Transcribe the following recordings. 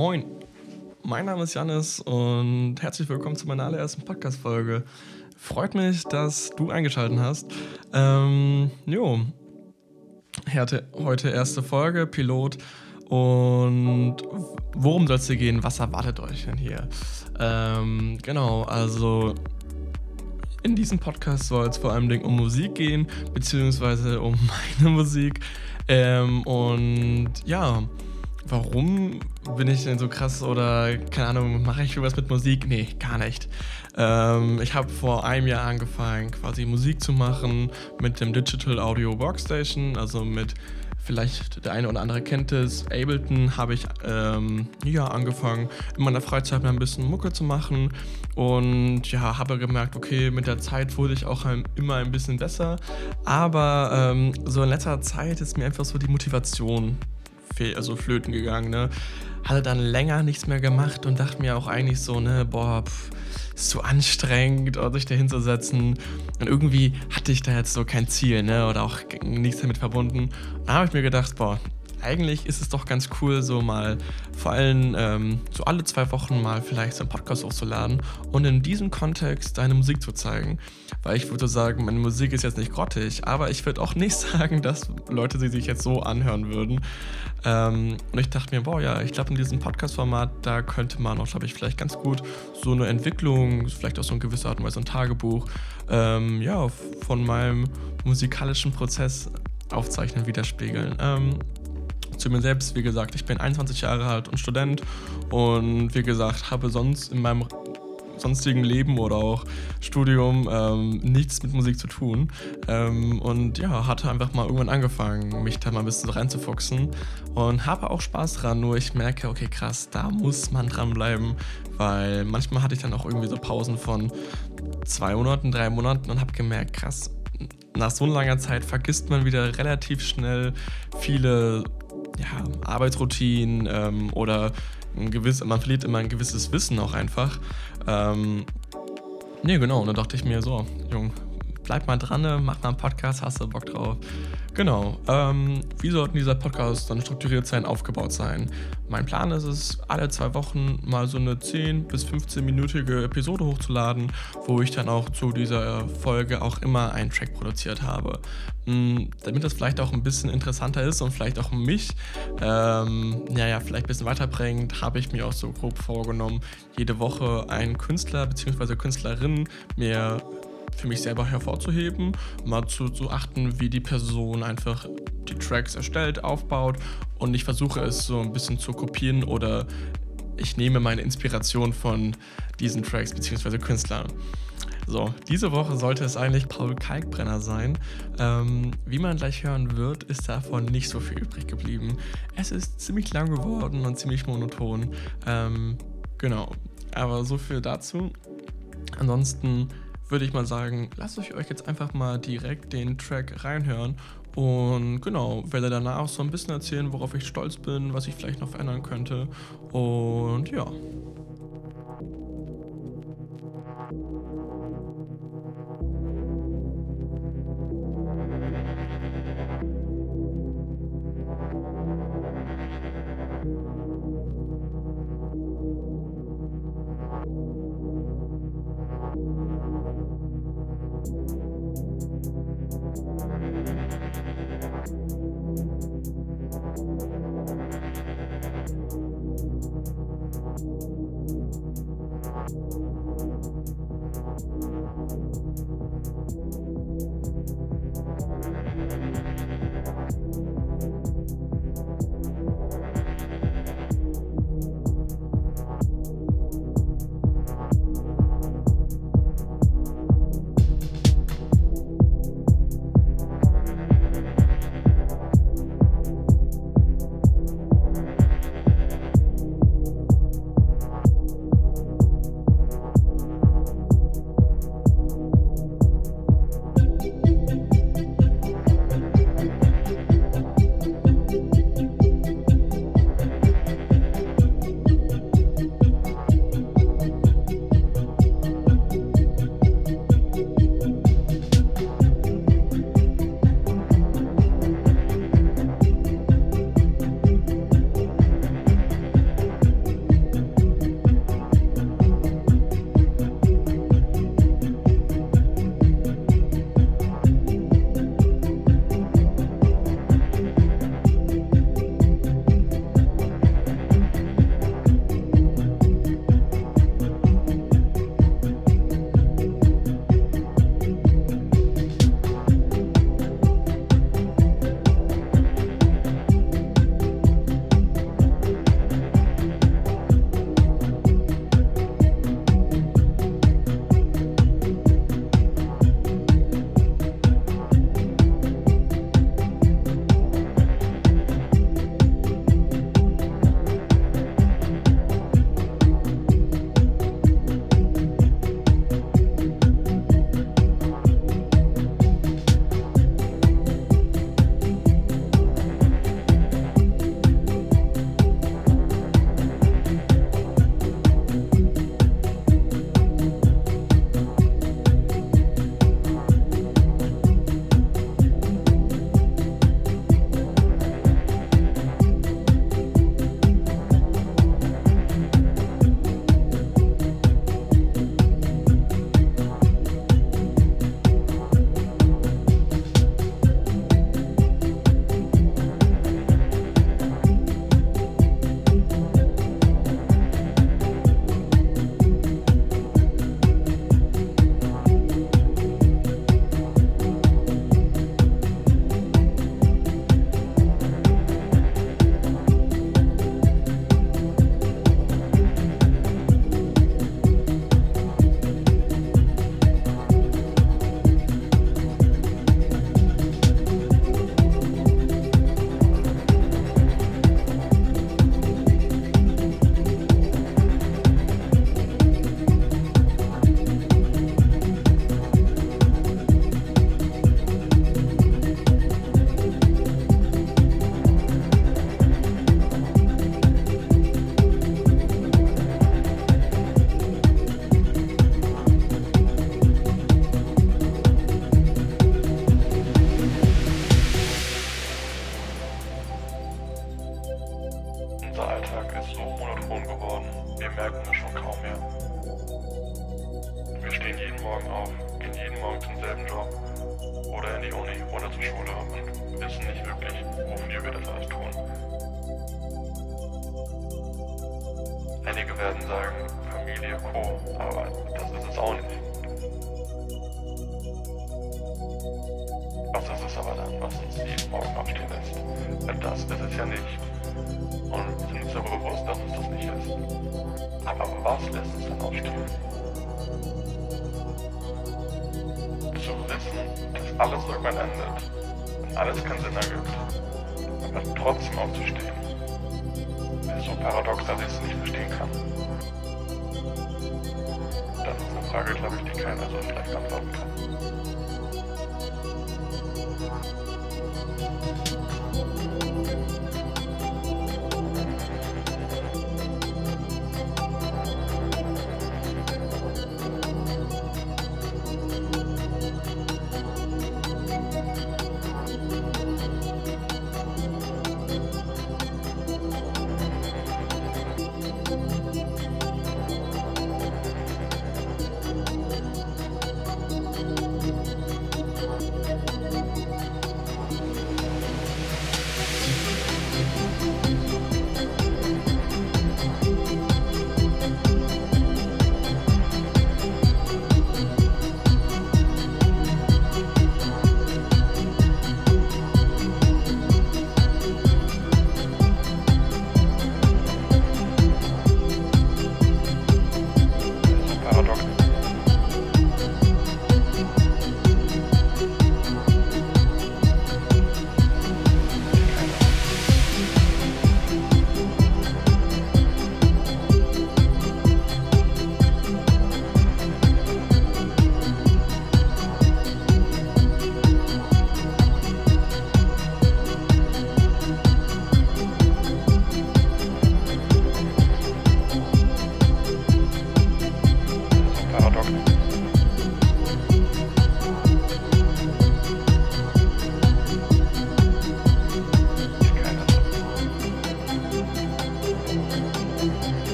Moin, mein Name ist Janis und herzlich willkommen zu meiner allerersten Podcast-Folge. Freut mich, dass du eingeschaltet hast. Ähm, jo, heute erste Folge, Pilot. Und worum soll es hier gehen? Was erwartet euch denn hier? Ähm, genau, also in diesem Podcast soll es vor allem um Musik gehen, beziehungsweise um meine Musik. Ähm, und ja, warum bin ich denn so krass oder keine Ahnung, mache ich was mit Musik? Nee, gar nicht. Ähm, ich habe vor einem Jahr angefangen, quasi Musik zu machen mit dem Digital Audio Workstation, also mit vielleicht der eine oder andere kennt es, Ableton habe ich ähm, ja angefangen, in meiner Freizeit mal ein bisschen Mucke zu machen und ja, habe gemerkt, okay, mit der Zeit wurde ich auch immer ein bisschen besser, aber ähm, so in letzter Zeit ist mir einfach so die Motivation also flöten gegangen, ne? Hatte dann länger nichts mehr gemacht und dachte mir auch eigentlich so, ne, boah, pff, ist zu anstrengend, sich da hinzusetzen. Und irgendwie hatte ich da jetzt so kein Ziel, ne? Oder auch nichts damit verbunden. da habe ich mir gedacht, boah, eigentlich ist es doch ganz cool, so mal vor allem ähm, so alle zwei Wochen mal vielleicht so einen Podcast hochzuladen und in diesem Kontext deine Musik zu zeigen. Weil ich würde sagen, meine Musik ist jetzt nicht grottig, aber ich würde auch nicht sagen, dass Leute sie sich jetzt so anhören würden. Ähm, und ich dachte mir, boah, ja, ich glaube, in diesem Podcast-Format, da könnte man auch, glaube ich, vielleicht ganz gut so eine Entwicklung, vielleicht auch so eine gewisse Art und Weise ein Tagebuch, ähm, ja, von meinem musikalischen Prozess aufzeichnen, widerspiegeln. Ähm, zu mir selbst, wie gesagt, ich bin 21 Jahre alt und Student und wie gesagt, habe sonst in meinem sonstigen Leben oder auch Studium ähm, nichts mit Musik zu tun. Ähm, und ja, hatte einfach mal irgendwann angefangen, mich da mal ein bisschen reinzufuchsen und habe auch Spaß dran. Nur ich merke, okay, krass, da muss man dranbleiben, weil manchmal hatte ich dann auch irgendwie so Pausen von zwei Monaten, drei Monaten und habe gemerkt, krass, nach so langer Zeit vergisst man wieder relativ schnell viele ja, Arbeitsroutinen ähm, oder ein gewiss, man verliert immer ein gewisses Wissen auch einfach. Ähm, nee, genau, und dann dachte ich mir so, Jung, bleib mal dran, ne, mach mal einen Podcast, hast du Bock drauf. Genau. Ähm, wie sollten dieser Podcast dann strukturiert sein, aufgebaut sein? Mein Plan ist es, alle zwei Wochen mal so eine 10- bis 15-minütige Episode hochzuladen, wo ich dann auch zu dieser Folge auch immer einen Track produziert habe. Mhm, damit das vielleicht auch ein bisschen interessanter ist und vielleicht auch mich, ähm, ja, vielleicht ein bisschen weiterbringt, habe ich mir auch so grob vorgenommen, jede Woche einen Künstler bzw. Künstlerin mir für mich selber hervorzuheben, mal zu, zu achten, wie die Person einfach die Tracks erstellt, aufbaut und ich versuche es so ein bisschen zu kopieren oder ich nehme meine Inspiration von diesen Tracks bzw. Künstlern. So, diese Woche sollte es eigentlich Paul Kalkbrenner sein. Ähm, wie man gleich hören wird, ist davon nicht so viel übrig geblieben. Es ist ziemlich lang geworden und ziemlich monoton. Ähm, genau, aber so viel dazu. Ansonsten würde ich mal sagen, lasst euch euch jetzt einfach mal direkt den Track reinhören und genau, werde danach so ein bisschen erzählen, worauf ich stolz bin, was ich vielleicht noch verändern könnte und ja. Einige werden sagen, Familie, Co., aber das ist es auch nicht. Was ist es aber dann, was uns jeden Morgen aufstehen lässt? Das ist es ja nicht. Und sind uns darüber bewusst, dass es das nicht ist. Aber was lässt uns dann aufstehen? Zu wissen, dass alles irgendwann endet und alles keinen Sinn ergibt, aber trotzdem aufzustehen, so paradox, dass ich es nicht verstehen kann. Das ist eine Frage, glaube ich, die keiner so schlecht antworten kann.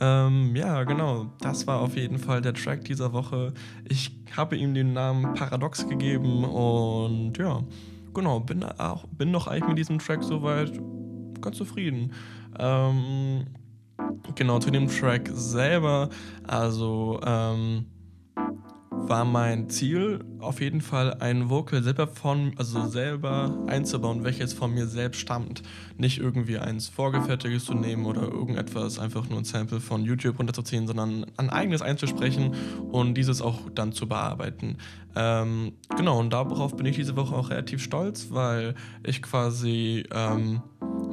Ähm, ja, genau. Das war auf jeden Fall der Track dieser Woche. Ich habe ihm den Namen Paradox gegeben und ja, genau, bin, auch, bin doch eigentlich mit diesem Track soweit ganz zufrieden. Ähm, genau, zu dem Track selber, also ähm, war mein Ziel auf jeden Fall ein Vocal selber von, also selber einzubauen, welches von mir selbst stammt. Nicht irgendwie eins vorgefertigtes zu nehmen oder irgendetwas, einfach nur ein Sample von YouTube runterzuziehen, sondern ein eigenes einzusprechen und dieses auch dann zu bearbeiten. Ähm, genau, und darauf bin ich diese Woche auch relativ stolz, weil ich quasi ähm,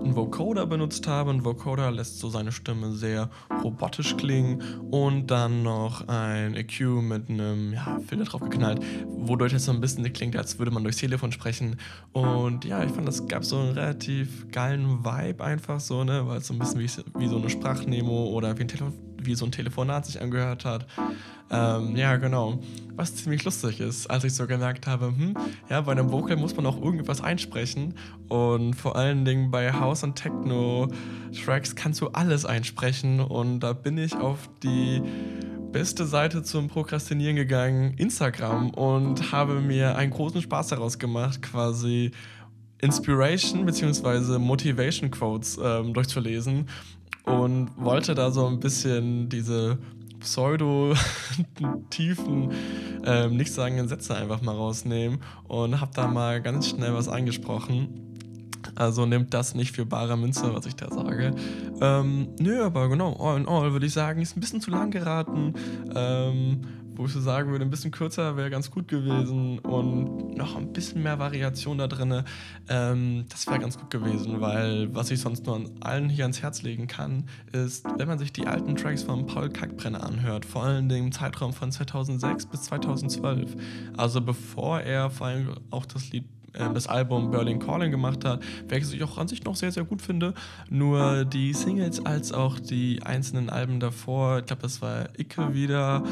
einen Vocoder benutzt habe. Ein Vocoder lässt so seine Stimme sehr robotisch klingen und dann noch ein EQ mit einem ja, Filter drauf geknallt, wodurch es so ein bisschen klingt, als würde man durchs Telefon sprechen. Und ja, ich fand, das gab so einen relativ geilen Vibe einfach so, ne, weil es so ein bisschen wie, wie so eine Sprachnemo oder wie, ein Telefon, wie so ein Telefonat sich angehört hat. Ähm, ja, genau. Was ziemlich lustig ist, als ich so gemerkt habe, hm, ja, bei einem Vocal muss man auch irgendwas einsprechen. Und vor allen Dingen bei House- und Techno-Tracks kannst du alles einsprechen. Und da bin ich auf die beste Seite zum Prokrastinieren gegangen, Instagram, und habe mir einen großen Spaß daraus gemacht, quasi Inspiration bzw. Motivation Quotes ähm, durchzulesen und wollte da so ein bisschen diese pseudo-tiefen, ähm, nichtssagenden Sätze einfach mal rausnehmen und habe da mal ganz schnell was eingesprochen. Also nehmt das nicht für bare Münze, was ich da sage. Ähm, nö, aber genau, all in all würde ich sagen, ist ein bisschen zu lang geraten. Ähm, wo ich so sagen würde, ein bisschen kürzer wäre ganz gut gewesen und noch ein bisschen mehr Variation da drin. Ähm, das wäre ganz gut gewesen, weil was ich sonst nur an allen hier ans Herz legen kann, ist, wenn man sich die alten Tracks von Paul Kackbrenner anhört, vor allem im Zeitraum von 2006 bis 2012, also bevor er vor allem auch das Lied äh, das Album Berlin Calling gemacht hat, welches ich auch an sich noch sehr, sehr gut finde. Nur die Singles als auch die einzelnen Alben davor, ich glaube, das war Icke wieder,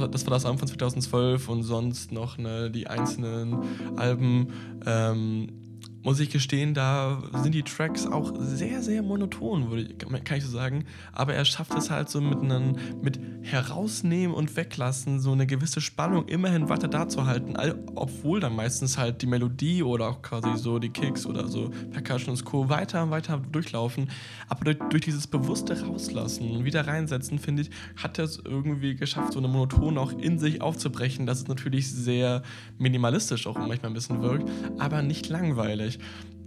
das war, das Album von 2012 und sonst noch ne, die einzelnen Alben. Ähm, muss ich gestehen, da sind die Tracks auch sehr, sehr monoton, kann ich so sagen. Aber er schafft es halt so mit einem, mit herausnehmen und weglassen, so eine gewisse Spannung immerhin weiter da zu halten, obwohl dann meistens halt die Melodie oder auch quasi so die Kicks oder so Percussion und Co. weiter und weiter durchlaufen. Aber durch, durch dieses bewusste Rauslassen und wieder reinsetzen, finde ich, hat er es irgendwie geschafft, so eine Monoton auch in sich aufzubrechen, dass es natürlich sehr minimalistisch auch manchmal ein bisschen wirkt, aber nicht langweilig nicht.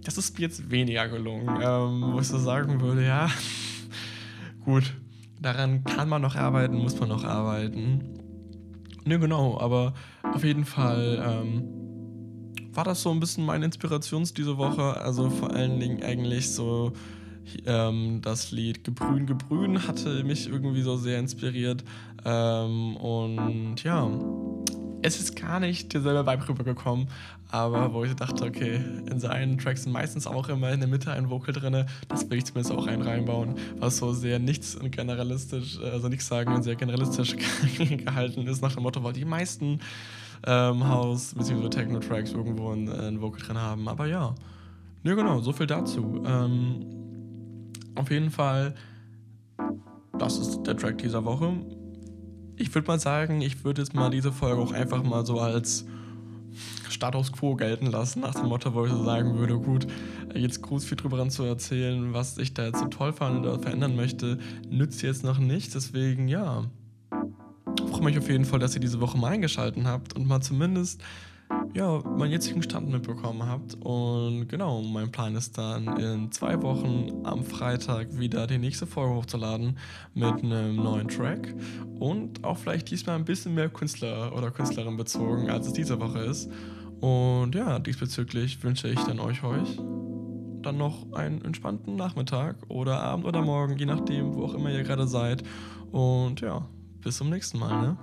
Das ist mir jetzt weniger gelungen, ähm, wo ich so sagen würde, ja, gut, daran kann man noch arbeiten, muss man noch arbeiten. Ne, genau, aber auf jeden Fall ähm, war das so ein bisschen meine Inspirations diese Woche. Also vor allen Dingen eigentlich so ähm, das Lied Gebrün, Gebrün hatte mich irgendwie so sehr inspiriert. Ähm, und ja, es ist gar nicht derselbe Vibe rübergekommen, aber wo ich dachte, okay, in seinen Tracks sind meistens auch immer in der Mitte ein Vocal drin, das will ich zumindest auch ein reinbauen, was so sehr nichts und generalistisch, also nichts sagen und sehr generalistisch gehalten ist, nach dem Motto, weil die meisten ähm, House- bzw. Techno-Tracks irgendwo ein, ein Vocal drin haben, aber ja. Ja, genau, so viel dazu. Ähm, auf jeden Fall, das ist der Track dieser Woche ich würde mal sagen, ich würde jetzt mal diese Folge auch einfach mal so als Status quo gelten lassen, nach dem Motto, wo ich so sagen würde, gut, jetzt groß viel drüber zu erzählen, was ich da jetzt so toll fand oder verändern möchte, nützt jetzt noch nicht. Deswegen, ja, freue mich auf jeden Fall, dass ihr diese Woche mal eingeschaltet habt und mal zumindest ja, meinen jetzigen Stand mitbekommen habt. Und genau, mein Plan ist dann in zwei Wochen am Freitag wieder die nächste Folge hochzuladen mit einem neuen Track und auch vielleicht diesmal ein bisschen mehr Künstler oder Künstlerin bezogen, als es diese Woche ist. Und ja, diesbezüglich wünsche ich dann euch euch dann noch einen entspannten Nachmittag oder Abend oder Morgen, je nachdem, wo auch immer ihr gerade seid. Und ja, bis zum nächsten Mal, ne?